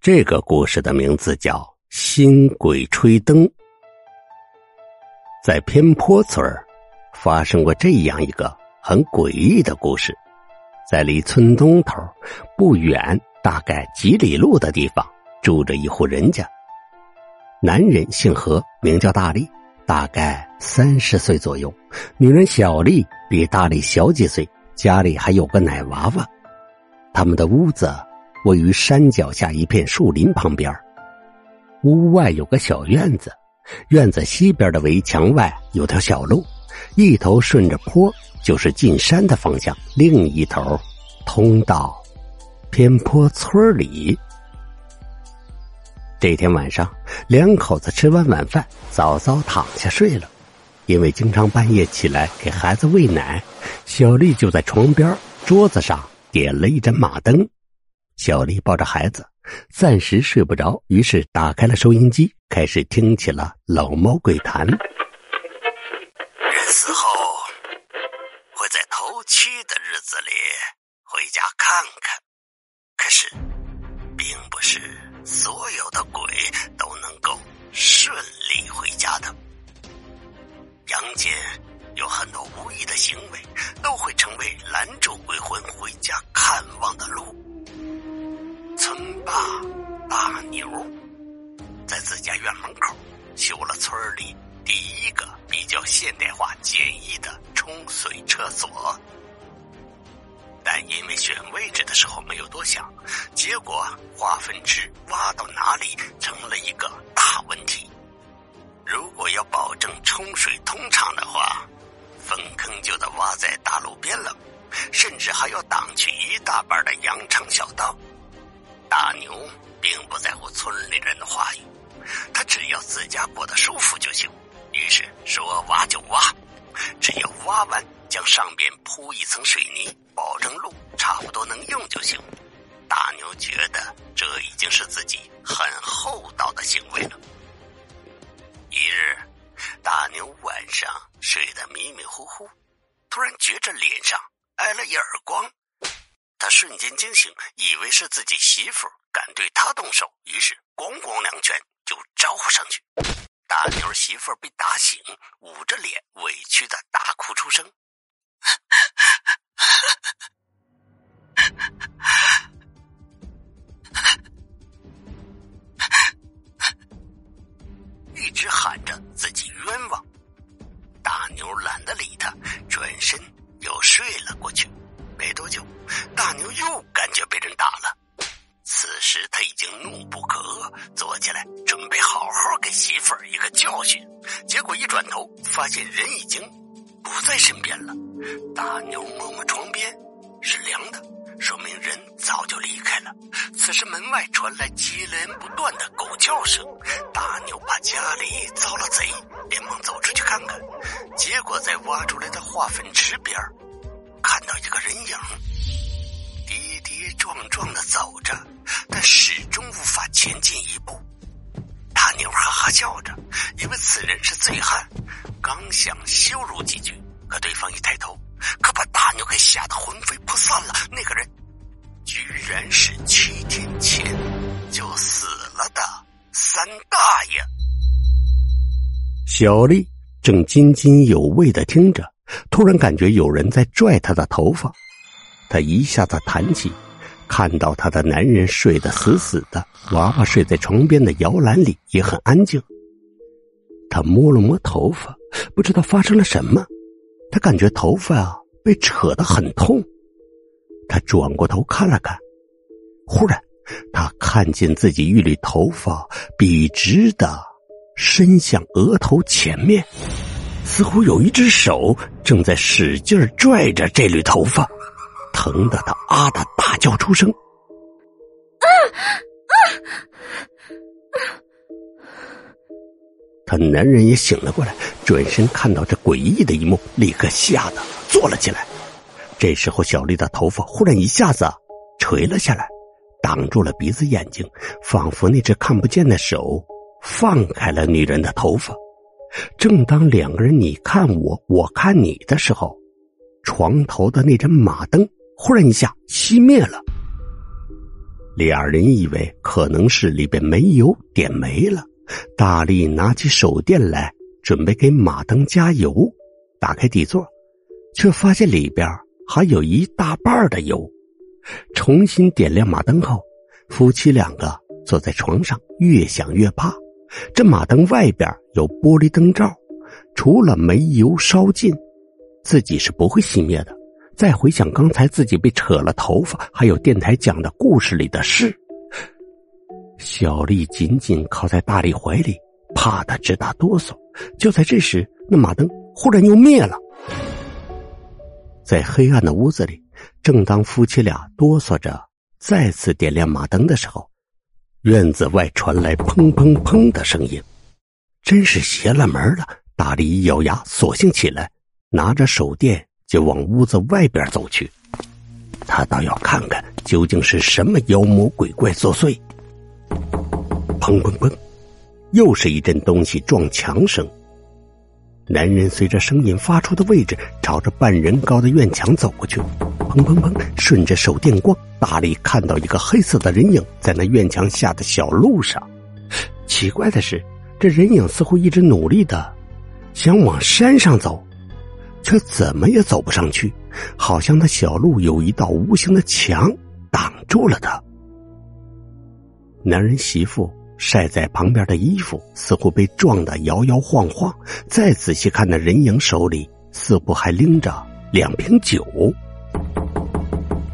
这个故事的名字叫《新鬼吹灯》。在偏坡村发生过这样一个很诡异的故事。在离村东头不远，大概几里路的地方，住着一户人家。男人姓何，名叫大力，大概三十岁左右；女人小丽比大力小几岁，家里还有个奶娃娃。他们的屋子。位于山脚下一片树林旁边，屋外有个小院子，院子西边的围墙外有条小路，一头顺着坡就是进山的方向，另一头通到偏坡村里。这天晚上，两口子吃完晚饭，早早躺下睡了。因为经常半夜起来给孩子喂奶，小丽就在床边桌子上点了一盏马灯。小丽抱着孩子，暂时睡不着，于是打开了收音机，开始听起了《老猫鬼谈》。人死后会在头七的日子里回家看看，可是，并不是所有的鬼都能够顺利回家的。阳间有很多无意的行为，都会成为拦住鬼魂回家看望的路。大大牛在自家院门口修了村里第一个比较现代化、简易的冲水厕所，但因为选位置的时候没有多想，结果化粪池挖到哪里成了一个大问题。如果要保证冲水通畅的话，粪坑就得挖在大路边了，甚至还要挡去一大半的羊肠小道。大牛并不在乎村里人的话语，他只要自家过得舒服就行。于是说挖就挖，只要挖完将上边铺一层水泥，保证路差不多能用就行。大牛觉得这已经是自己很厚道的行为了。一日，大牛晚上睡得迷迷糊糊，突然觉着脸上挨了一耳光。他瞬间惊醒，以为是自己媳妇敢对他动手，于是咣咣两拳就招呼上去。大牛媳妇被打醒，捂着脸委屈的大哭出声。一直喊着自己冤枉。大牛懒得理他，转身又睡了过去。又感觉被人打了，此时他已经怒不可遏，坐起来准备好好给媳妇儿一个教训。结果一转头，发现人已经不在身边了。大牛摸摸床边，是凉的，说明人早就离开了。此时门外传来接连不断的狗叫声，大牛怕家里遭了贼，连忙走出去看看。结果在挖出来的化粪池边，看到一个人影。跌撞撞的走着，但始终无法前进一步。大牛哈哈笑着，因为此人是醉汉，刚想羞辱几句，可对方一抬头，可把大牛给吓得魂飞魄散了。那个人，居然是七天前就死了的三大爷。小丽正津津有味的听着，突然感觉有人在拽她的头发，她一下子弹起。看到她的男人睡得死死的，娃娃睡在床边的摇篮里也很安静。她摸了摸头发，不知道发生了什么，她感觉头发啊被扯得很痛。她转过头看了看，忽然，她看见自己一缕头发笔直的伸向额头前面，似乎有一只手正在使劲拽着这缕头发。疼得他啊的大叫出声，啊啊！他男人也醒了过来，转身看到这诡异的一幕，立刻吓得坐了起来。这时候，小丽的头发忽然一下子垂了下来，挡住了鼻子、眼睛，仿佛那只看不见的手放开了女人的头发。正当两个人你看我，我看你的时候，床头的那盏马灯。忽然一下熄灭了，俩人以为可能是里边煤油点没了，大力拿起手电来准备给马灯加油，打开底座，却发现里边还有一大半的油。重新点亮马灯后，夫妻两个坐在床上，越想越怕。这马灯外边有玻璃灯罩，除了煤油烧尽，自己是不会熄灭的。再回想刚才自己被扯了头发，还有电台讲的故事里的事，小丽紧紧靠在大力怀里，怕得直打哆嗦。就在这时，那马灯忽然又灭了。在黑暗的屋子里，正当夫妻俩哆嗦着再次点亮马灯的时候，院子外传来砰砰砰的声音，真是邪了门了！大力一咬牙，索性起来，拿着手电。就往屋子外边走去，他倒要看看究竟是什么妖魔鬼怪作祟。砰砰砰，又是一阵东西撞墙声。男人随着声音发出的位置，朝着半人高的院墙走过去。砰砰砰，顺着手电光，大力看到一个黑色的人影在那院墙下的小路上。奇怪的是，这人影似乎一直努力的想往山上走。却怎么也走不上去，好像那小路有一道无形的墙挡住了他。男人媳妇晒在旁边的衣服似乎被撞得摇摇晃晃，再仔细看，那人影手里似乎还拎着两瓶酒。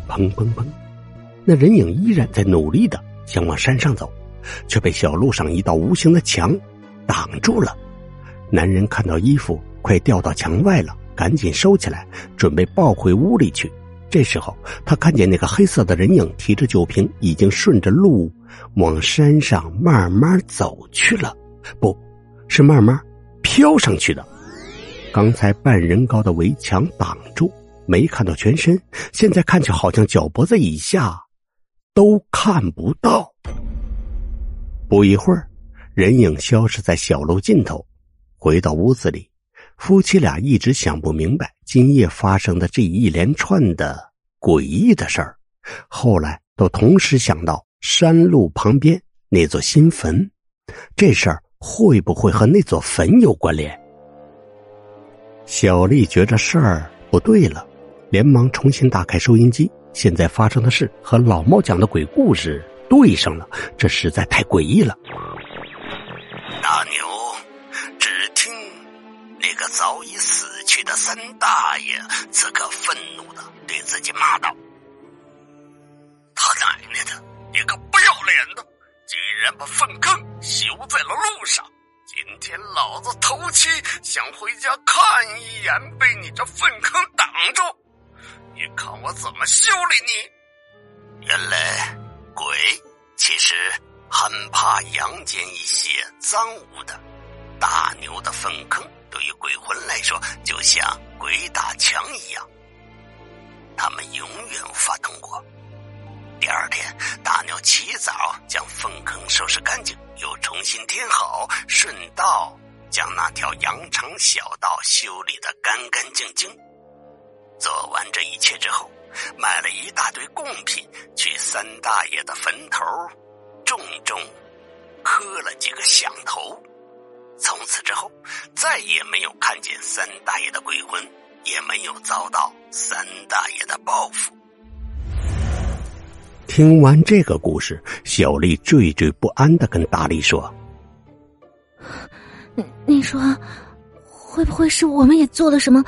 砰砰砰，那人影依然在努力的想往山上走，却被小路上一道无形的墙挡住了。男人看到衣服快掉到墙外了。赶紧收起来，准备抱回屋里去。这时候，他看见那个黑色的人影提着酒瓶，已经顺着路往山上慢慢走去了，不是慢慢飘上去的。刚才半人高的围墙挡住，没看到全身，现在看去好像脚脖子以下都看不到。不一会儿，人影消失在小路尽头，回到屋子里。夫妻俩一直想不明白今夜发生的这一连串的诡异的事儿，后来都同时想到山路旁边那座新坟，这事儿会不会和那座坟有关联？小丽觉着事儿不对了，连忙重新打开收音机。现在发生的事和老猫讲的鬼故事对上了，这实在太诡异了。死去的三大爷，此刻愤怒的对自己骂道：“他奶奶的，你个不要脸的，竟然把粪坑修在了路上！今天老子头七，想回家看一眼，被你这粪坑挡住！你看我怎么修理你！原来鬼其实很怕阳间一些脏污的，大牛的粪坑。”对于鬼魂来说，就像鬼打墙一样，他们永远无法通过。第二天，大鸟起早将粪坑收拾干净，又重新填好，顺道将那条羊肠小道修理的干干净净。做完这一切之后，买了一大堆贡品，去三大爷的坟头，重重磕了几个响头。从此之后，再也没有看见三大爷的鬼魂，也没有遭到三大爷的报复。听完这个故事，小丽惴惴不安的跟大力说：“你说，会不会是我们也做了什么，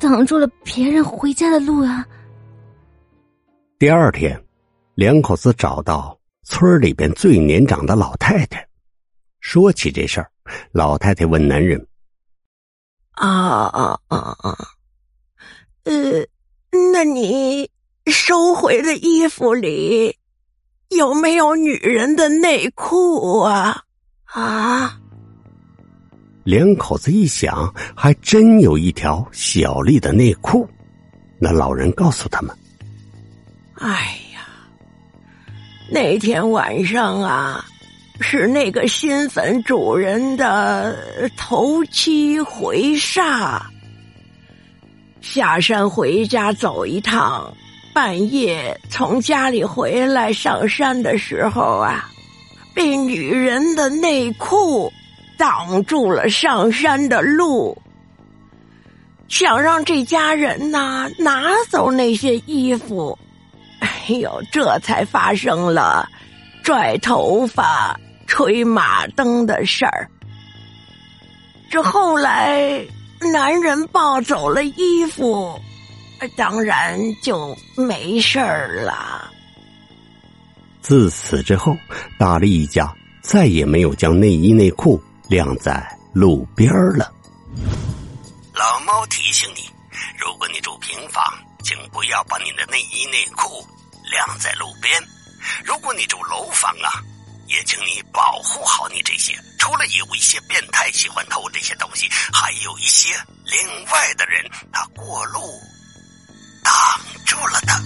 挡住了别人回家的路啊？”第二天，两口子找到村里边最年长的老太太，说起这事儿。老太太问男人：“啊啊啊啊，呃，那你收回的衣服里有没有女人的内裤啊？啊？”两口子一想，还真有一条小丽的内裤。那老人告诉他们：“哎呀，那天晚上啊。”是那个新坟主人的头七回煞，下山回家走一趟，半夜从家里回来上山的时候啊，被女人的内裤挡住了上山的路，想让这家人呐拿走那些衣服，哎呦，这才发生了拽头发、吹马灯的事儿。这后来。男人抱走了衣服，当然就没事儿了。自此之后，大力一家再也没有将内衣内裤晾在路边了。老猫提醒你：如果你住平房，请不要把你的内衣内裤晾在路边；如果你住楼房啊。也请你保护好你这些。除了有一些变态喜欢偷这些东西，还有一些另外的人，他过路挡住了他。